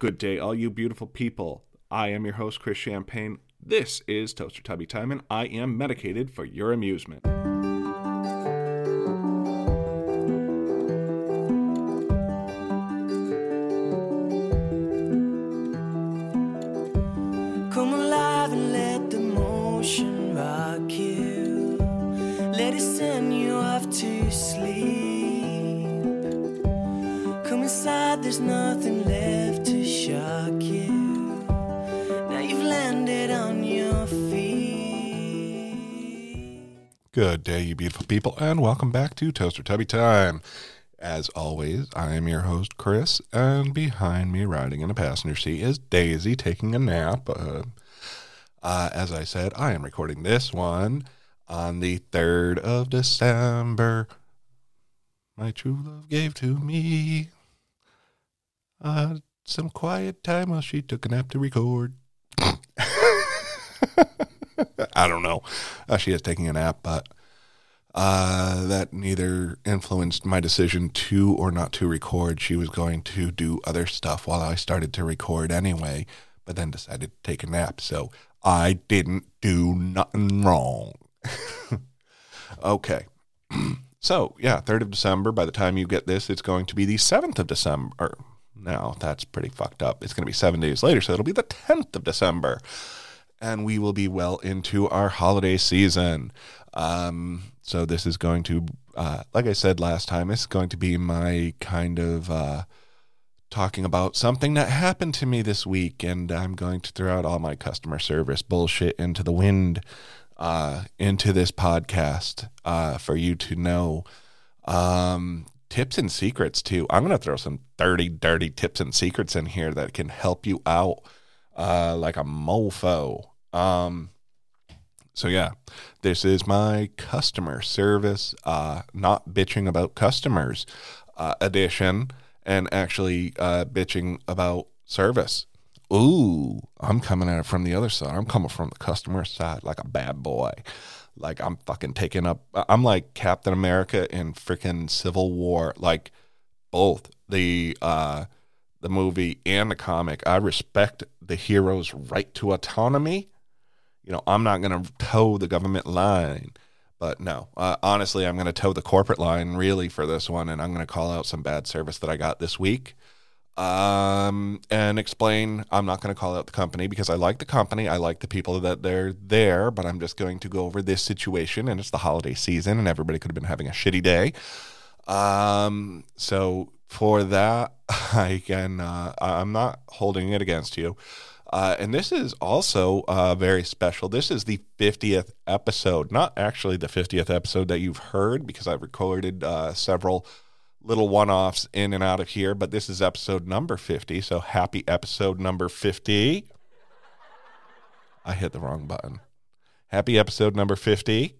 Good day, all you beautiful people. I am your host, Chris Champagne. This is Toaster Tubby Time, and I am medicated for your amusement. Come alive Good day, you beautiful people, and welcome back to Toaster Tubby Time. As always, I am your host, Chris, and behind me, riding in a passenger seat, is Daisy taking a nap. Uh, uh, as I said, I am recording this one on the 3rd of December. My true love gave to me uh, some quiet time while she took a nap to record. I don't know. Uh, she is taking a nap, but uh, that neither influenced my decision to or not to record. She was going to do other stuff while I started to record anyway, but then decided to take a nap. So I didn't do nothing wrong. okay. so, yeah, 3rd of December. By the time you get this, it's going to be the 7th of December. Now, that's pretty fucked up. It's going to be seven days later, so it'll be the 10th of December. And we will be well into our holiday season. Um, so this is going to, uh, like I said last time, it's going to be my kind of uh, talking about something that happened to me this week, and I'm going to throw out all my customer service bullshit into the wind, uh, into this podcast uh, for you to know. Um, tips and secrets too. I'm going to throw some dirty, dirty tips and secrets in here that can help you out uh, like a mofo. Um, so yeah, this is my customer service, uh, not bitching about customers uh, edition, and actually uh, bitching about service. Ooh, I'm coming at it from the other side. I'm coming from the customer side like a bad boy. Like I'm fucking taking up. I'm like Captain America in freaking Civil War. Like both the uh, the movie and the comic. I respect the hero's right to autonomy you know, I'm not going to toe the government line. But no, uh, honestly, I'm going to toe the corporate line really for this one, and I'm going to call out some bad service that I got this week, um, and explain. I'm not going to call out the company because I like the company, I like the people that they're there, but I'm just going to go over this situation, and it's the holiday season, and everybody could have been having a shitty day. Um, so for that, I can. Uh, I'm not holding it against you. Uh, and this is also uh, very special. This is the 50th episode, not actually the 50th episode that you've heard because I've recorded uh, several little one offs in and out of here, but this is episode number 50. So happy episode number 50. I hit the wrong button. Happy episode number 50.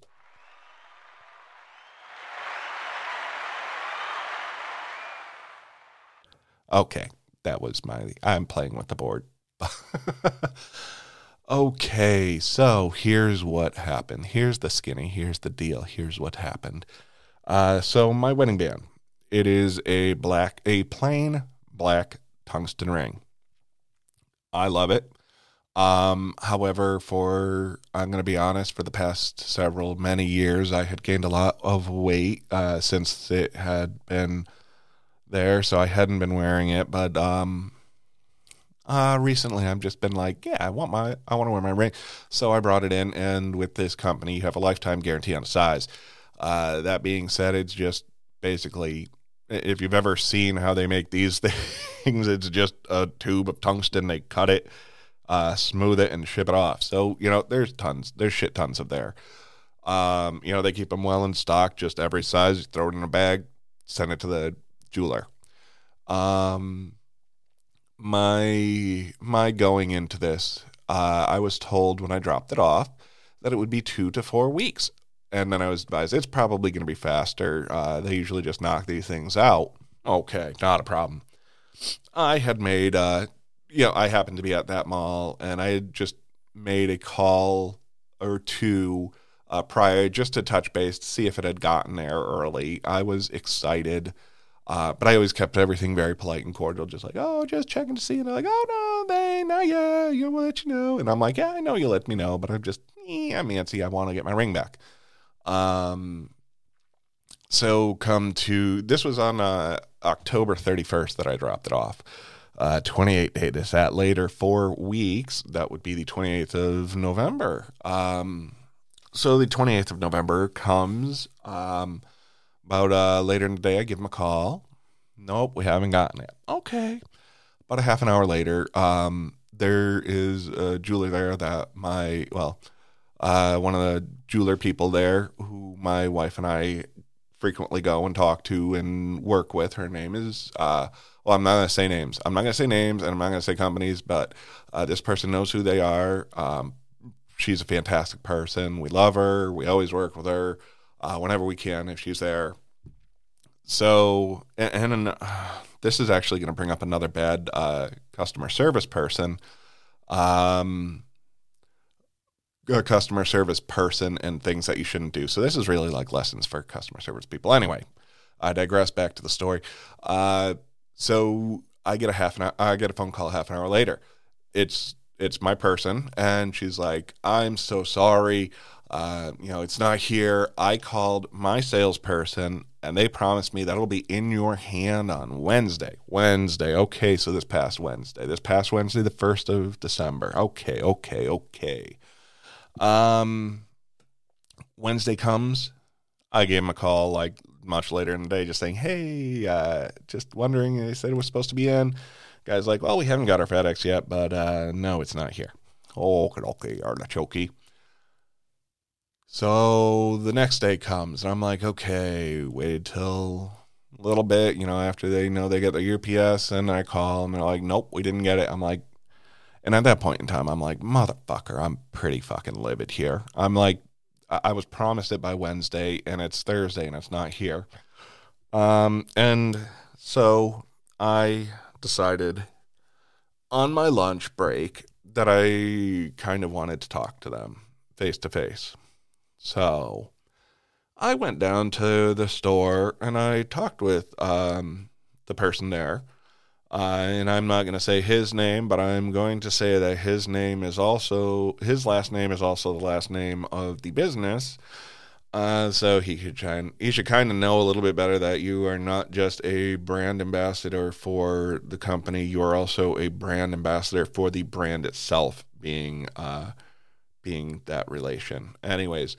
Okay, that was my. I'm playing with the board. okay, so here's what happened. Here's the skinny. Here's the deal. Here's what happened. Uh, so my wedding band, it is a black, a plain black tungsten ring. I love it. Um, however, for I'm going to be honest, for the past several many years, I had gained a lot of weight uh, since it had been there, so I hadn't been wearing it. But um, uh, recently, I've just been like, yeah, I want my, I want to wear my ring. So I brought it in, and with this company, you have a lifetime guarantee on size. Uh, that being said, it's just basically, if you've ever seen how they make these things, it's just a tube of tungsten. They cut it, uh, smooth it, and ship it off. So you know, there's tons, there's shit tons of there. Um, you know, they keep them well in stock, just every size. You throw it in a bag, send it to the jeweler. Um, my my going into this, uh, I was told when I dropped it off that it would be two to four weeks, and then I was advised it's probably going to be faster. Uh, they usually just knock these things out. Okay, not a problem. I had made, uh, you know, I happened to be at that mall, and I had just made a call or two uh, prior just to touch base to see if it had gotten there early. I was excited. Uh, but I always kept everything very polite and cordial, just like, oh, just checking to see. And they're like, oh, no, they, not yet. You'll let you know. And I'm like, yeah, I know you'll let me know, but I'm just, eh, I'm antsy. I want to get my ring back. Um, so come to, this was on uh, October 31st that I dropped it off. Uh, 28 days that later, four weeks, that would be the 28th of November. Um, so the 28th of November comes. Um, about uh, later in the day, I give him a call. Nope, we haven't gotten it. Okay. About a half an hour later, um, there is a jeweler there that my, well, uh, one of the jeweler people there who my wife and I frequently go and talk to and work with. Her name is, uh, well, I'm not going to say names. I'm not going to say names and I'm not going to say companies, but uh, this person knows who they are. Um, she's a fantastic person. We love her. We always work with her uh, whenever we can if she's there. So, and, and uh, this is actually going to bring up another bad uh, customer service person. Um, a customer service person and things that you shouldn't do. So this is really like lessons for customer service people. Anyway, I digress back to the story. Uh, so I get a half an hour, I get a phone call half an hour later. It's it's my person, and she's like, "I'm so sorry. Uh, you know, it's not here. I called my salesperson and they promised me that it'll be in your hand on Wednesday. Wednesday. Okay, so this past Wednesday. This past Wednesday, the 1st of December. Okay, okay, okay. Um Wednesday comes. I gave him a call like much later in the day just saying, "Hey, uh just wondering, they said it was supposed to be in." Guy's like, "Well, we haven't got our FedEx yet, but uh no, it's not here." Okay, okay, artichoke. So the next day comes, and I'm like, okay, wait till a little bit, you know, after they know they get their UPS, and I call, and they're like, nope, we didn't get it. I'm like, and at that point in time, I'm like, motherfucker, I'm pretty fucking livid here. I'm like, I, I was promised it by Wednesday, and it's Thursday, and it's not here. Um, and so I decided on my lunch break that I kind of wanted to talk to them face to face. So I went down to the store and I talked with um, the person there. Uh, and I'm not going to say his name, but I'm going to say that his name is also his last name is also the last name of the business. Uh, so he should and, he should kind of know a little bit better that you are not just a brand ambassador for the company, you are also a brand ambassador for the brand itself, being uh, being that relation. Anyways,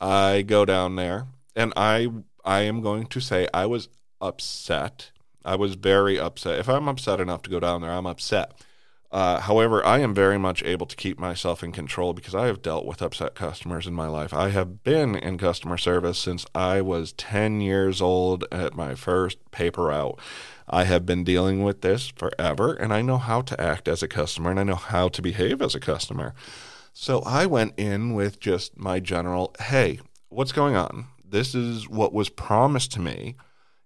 I go down there and I I am going to say I was upset. I was very upset. If I'm upset enough to go down there, I'm upset. Uh, however, I am very much able to keep myself in control because I have dealt with upset customers in my life. I have been in customer service since I was 10 years old at my first paper out. I have been dealing with this forever, and I know how to act as a customer and I know how to behave as a customer. So I went in with just my general, hey, what's going on? This is what was promised to me.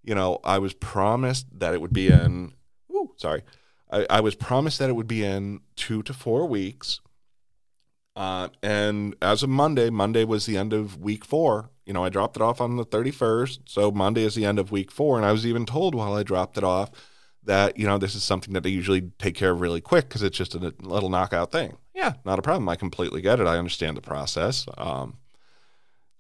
You know, I was promised that it would be in, ooh, sorry. I, I was promised that it would be in two to four weeks. Uh, and as of Monday, Monday was the end of week four. You know, I dropped it off on the 31st. So Monday is the end of week four. And I was even told while I dropped it off that, you know, this is something that they usually take care of really quick because it's just a little knockout thing. Yeah, not a problem. I completely get it. I understand the process. Um,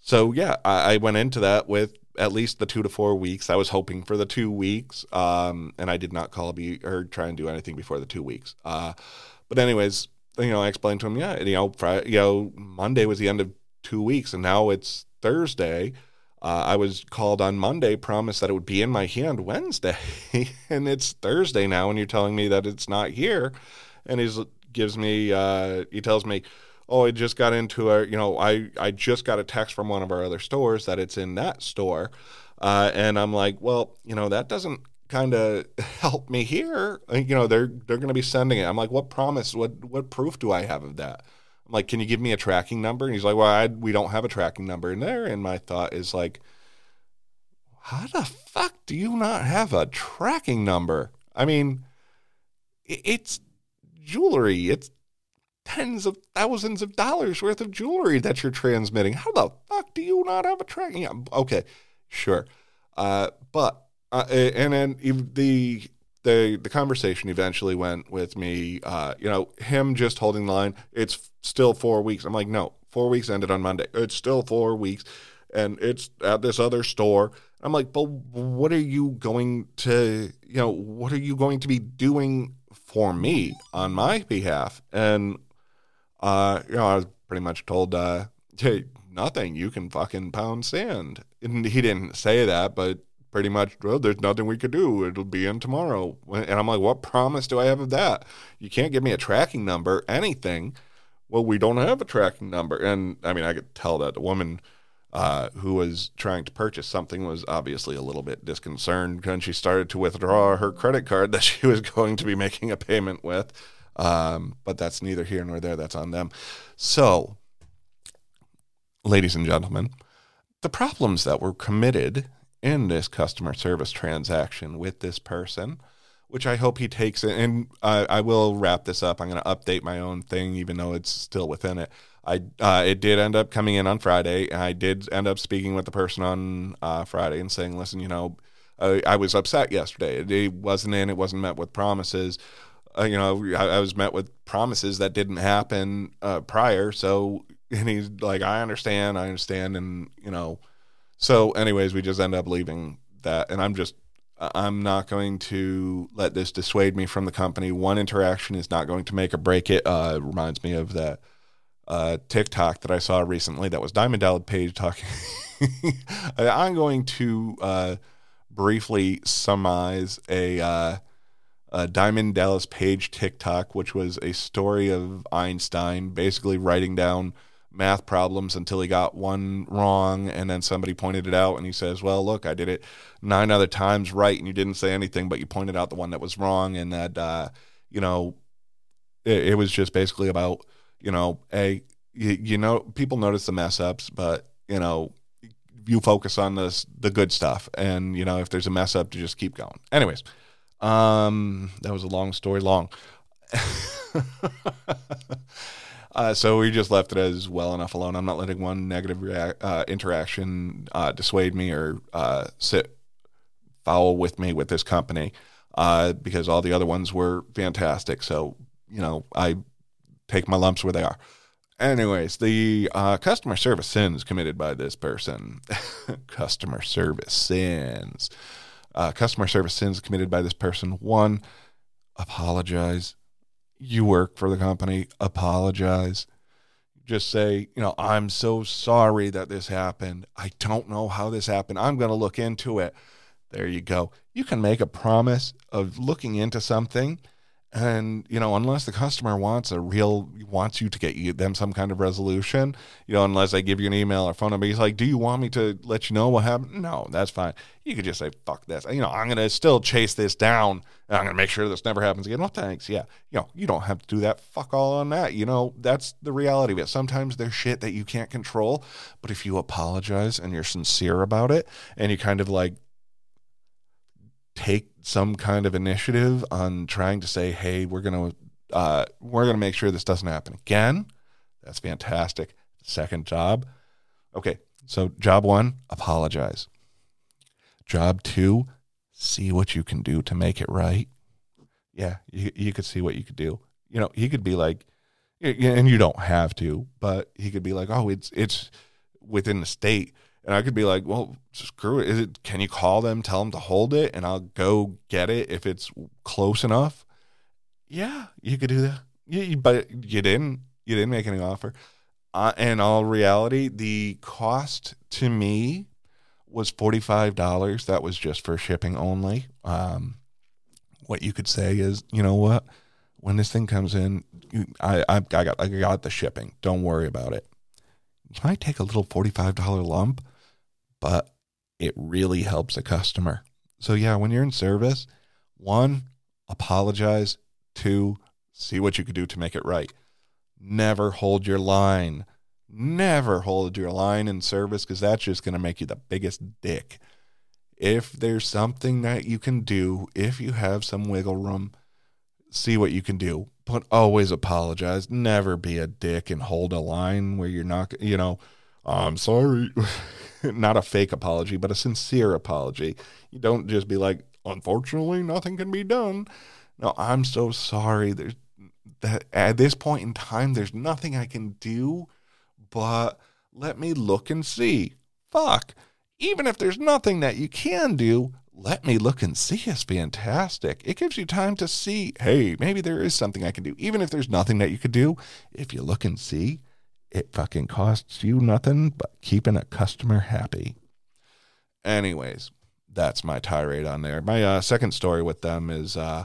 so yeah, I, I, went into that with at least the two to four weeks. I was hoping for the two weeks, um, and I did not call be or try and do anything before the two weeks. Uh, but anyways, you know, I explained to him, yeah, you know, Friday, you know, Monday was the end of two weeks, and now it's Thursday. Uh, I was called on Monday, promised that it would be in my hand Wednesday, and it's Thursday now, and you're telling me that it's not here. And he's gives me uh, he tells me oh i just got into a you know i i just got a text from one of our other stores that it's in that store. Uh, and i'm like well you know that doesn't kind of help me here. You know they're they're going to be sending it. I'm like what promise what what proof do i have of that? I'm like can you give me a tracking number? And he's like well I, we don't have a tracking number in there. And my thought is like how the fuck do you not have a tracking number? I mean it's jewelry. It's tens of thousands of dollars worth of jewelry that you're transmitting. How the fuck do you not have a tracking? Yeah, okay, sure. Uh, but uh, and then the the the conversation eventually went with me. Uh, you know, him just holding the line. It's still four weeks. I'm like, no, four weeks ended on Monday. It's still four weeks, and it's at this other store. I'm like, but what are you going to, you know, what are you going to be doing for me on my behalf? And uh, you know, I was pretty much told, uh, hey, nothing. You can fucking pound sand. And he didn't say that, but pretty much, well, there's nothing we could do. It'll be in tomorrow. And I'm like, what promise do I have of that? You can't give me a tracking number, anything. Well, we don't have a tracking number. And I mean, I could tell that the woman uh, who was trying to purchase something was obviously a little bit disconcerted when she started to withdraw her credit card that she was going to be making a payment with. Um, but that's neither here nor there. That's on them. So, ladies and gentlemen, the problems that were committed in this customer service transaction with this person, which I hope he takes it. And I, I will wrap this up. I'm going to update my own thing, even though it's still within it. I uh, it did end up coming in on Friday. and I did end up speaking with the person on uh, Friday and saying, "Listen, you know, I, I was upset yesterday. It wasn't in. It wasn't met with promises. Uh, you know, I, I, was met with promises that didn't happen uh, prior. So, and he's like, I understand, I understand, and you know, so anyways, we just end up leaving that, and I'm just. I'm not going to let this dissuade me from the company. One interaction is not going to make or break it. Uh, it reminds me of that uh, TikTok that I saw recently that was Diamond Dallas Page talking. I'm going to uh, briefly summarize a, uh, a Diamond Dallas Page TikTok, which was a story of Einstein basically writing down math problems until he got one wrong and then somebody pointed it out and he says well look i did it nine other times right and you didn't say anything but you pointed out the one that was wrong and that uh, you know it, it was just basically about you know, a you, you know people notice the mess ups, but you know you focus on this the good stuff, and you know if there's a mess up, to just keep going. Anyways, um, that was a long story long. uh, so we just left it as well enough alone. I'm not letting one negative react, uh, interaction uh, dissuade me or uh, sit foul with me with this company uh, because all the other ones were fantastic. So you know I take my lumps where they are. Anyways, the uh, customer service sins committed by this person. customer service sins. Uh, customer service sins committed by this person. One, apologize. You work for the company. Apologize. Just say, you know, I'm so sorry that this happened. I don't know how this happened. I'm going to look into it. There you go. You can make a promise of looking into something and you know unless the customer wants a real wants you to get you them some kind of resolution you know unless they give you an email or phone number he's like do you want me to let you know what happened? No that's fine. You could just say fuck this. You know i'm gonna still chase this down. I'm gonna make sure this never happens again. Well thanks. Yeah. You know you don't have to do that. Fuck all on that. You know that's the reality of it. Sometimes there's shit that you can't control but if you apologize and you're sincere about it and you kind of like take some kind of initiative on trying to say, "Hey, we're going to uh, we're going to make sure this doesn't happen again." That's fantastic. Second job, okay. So job one, apologize. Job two, see what you can do to make it right. Yeah, you you could see what you could do. You know, he could be like, and you don't have to, but he could be like, "Oh, it's it's within the state." And I could be like, well, screw it. Is it can you call them, tell them to hold it, and I'll go get it if it's close enough? Yeah, you could do that. You, but you didn't. You didn't make any offer. Uh, in all reality, the cost to me was forty five dollars. That was just for shipping only. Um, what you could say is, you know what? When this thing comes in, you, I, I, I got I got the shipping. Don't worry about it. You might take a little forty five dollar lump but it really helps a customer. So, yeah, when you're in service, one, apologize. Two, see what you could do to make it right. Never hold your line. Never hold your line in service because that's just going to make you the biggest dick. If there's something that you can do, if you have some wiggle room, see what you can do. But always apologize. Never be a dick and hold a line where you're not, you know, I'm sorry. not a fake apology, but a sincere apology. You don't just be like, unfortunately, nothing can be done. No, I'm so sorry. There's that at this point in time, there's nothing I can do, but let me look and see. Fuck. Even if there's nothing that you can do, let me look and see is fantastic. It gives you time to see, hey, maybe there is something I can do. Even if there's nothing that you could do, if you look and see, it fucking costs you nothing but keeping a customer happy. Anyways, that's my tirade on there. My uh, second story with them is uh,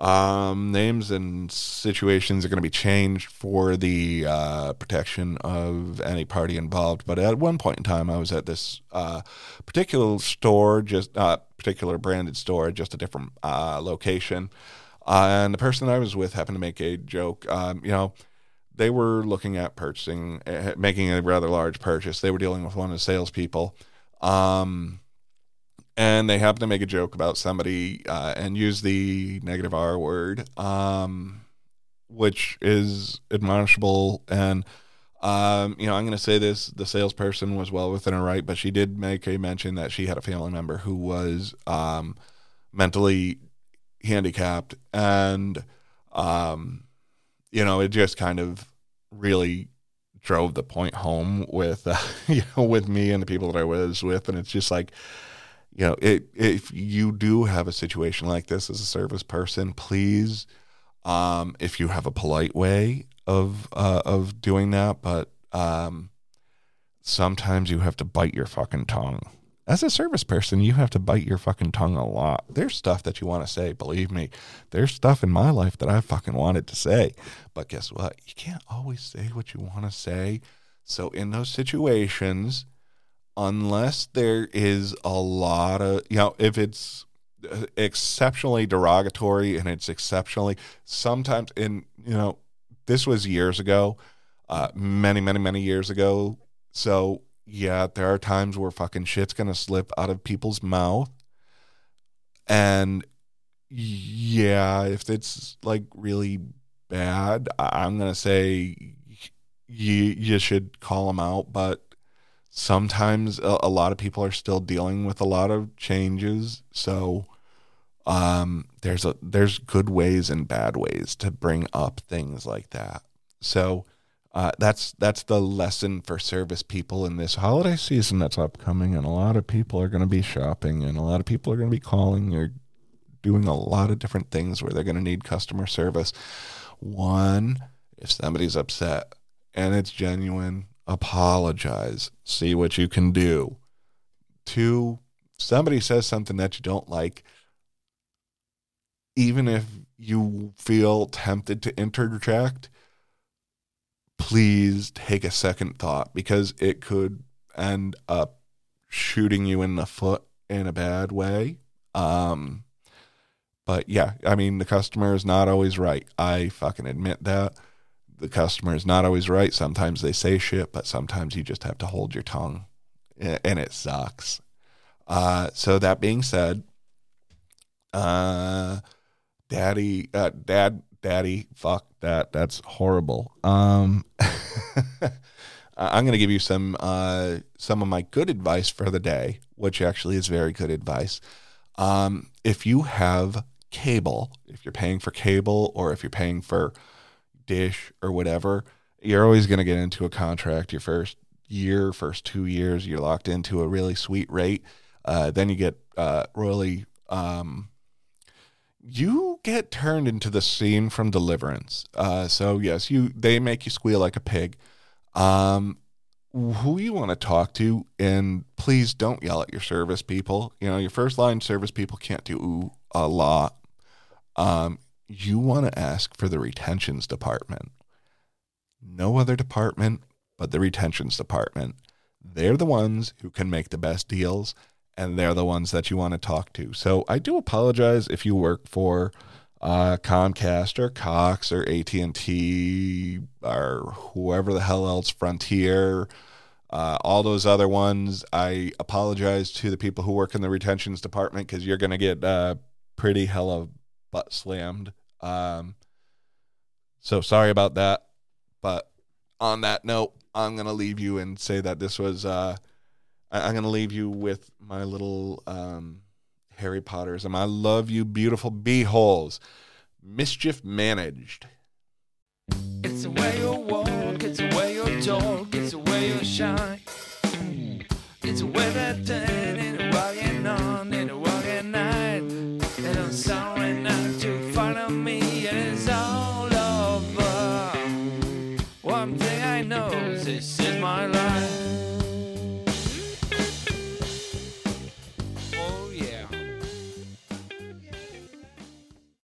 um, names and situations are going to be changed for the uh, protection of any party involved. But at one point in time, I was at this uh, particular store, just uh, particular branded store, just a different uh, location, uh, and the person I was with happened to make a joke. Um, you know, they were looking at purchasing, uh, making a rather large purchase. They were dealing with one of the salespeople. Um, and they happened to make a joke about somebody uh, and use the negative R word, um, which is admonishable. And um, you know, I'm going to say this: the salesperson was well within her right, but she did make a mention that she had a family member who was um, mentally handicapped, and um, you know, it just kind of really drove the point home with uh, you know with me and the people that I was with, and it's just like you know, it, if you do have a situation like this as a service person, please, um, if you have a polite way of uh, of doing that, but um, sometimes you have to bite your fucking tongue. As a service person, you have to bite your fucking tongue a lot. There's stuff that you want to say, believe me. There's stuff in my life that I fucking wanted to say. But guess what? You can't always say what you want to say. So in those situations, unless there is a lot of you know if it's uh, exceptionally derogatory and it's exceptionally sometimes in you know this was years ago uh many many many years ago so yeah there are times where fucking shit's gonna slip out of people's mouth. And yeah if it's like really bad i'm gonna say you you should call them out but sometimes a, a, lot of people are still dealing with a lot of changes. So um, there's a there's good ways and bad ways to bring up things like that. So uh, that's that's the lesson for service people in this holiday season that's upcoming and a lot of people are going to be shopping and a lot of people are going to be calling. Or doing a lot of different things where they're going to need customer service. One if somebody's upset and it's genuine apologize, see what you can do. Two, somebody says something that you don't like, even if you feel tempted to interject, please take a second thought because it could end up shooting you in the foot in a bad way. Um, but yeah, I mean, the customer is not always right. I fucking admit that the customer is not always right. Sometimes they say shit, but sometimes you just have to hold your tongue, and it sucks. Uh, so that being said, uh, daddy, uh, dad, daddy, fuck that. That's horrible. Um, I'm going to give you some uh, some of my good advice for the day, which actually is very good advice. Um, if you have cable, if you're paying for cable, or if you're paying for dish or whatever, you're always going to get into a contract your first year, first two years. You're locked into a really sweet rate. Uh, then you get uh, really, um, you get turned into the scene from Deliverance. Uh, so yes, you they make you squeal like a pig. Um, who you want to talk to, and please don't yell at your service people. You know, your first line service people can't do a lot. Um, you want to ask for the retentions department. No other department but the retentions department. They're the ones who can make the best deals and they're the ones that you want to talk to. So I do apologize if you work for uh, Comcast or Cox or AT&T or whoever the hell else, Frontier, uh, all those other ones. I apologize to the people who work in the retentions department because you're going to get uh, pretty hella butt slammed um, so sorry about that. But on that note, I'm going to leave you and say that this was uh, I, I'm going to leave you with my little um, Harry Potters and I love you, beautiful beeholes. Mischief managed. It's the way you walk, it's the way you talk, it's the way you shine. It's the way that turn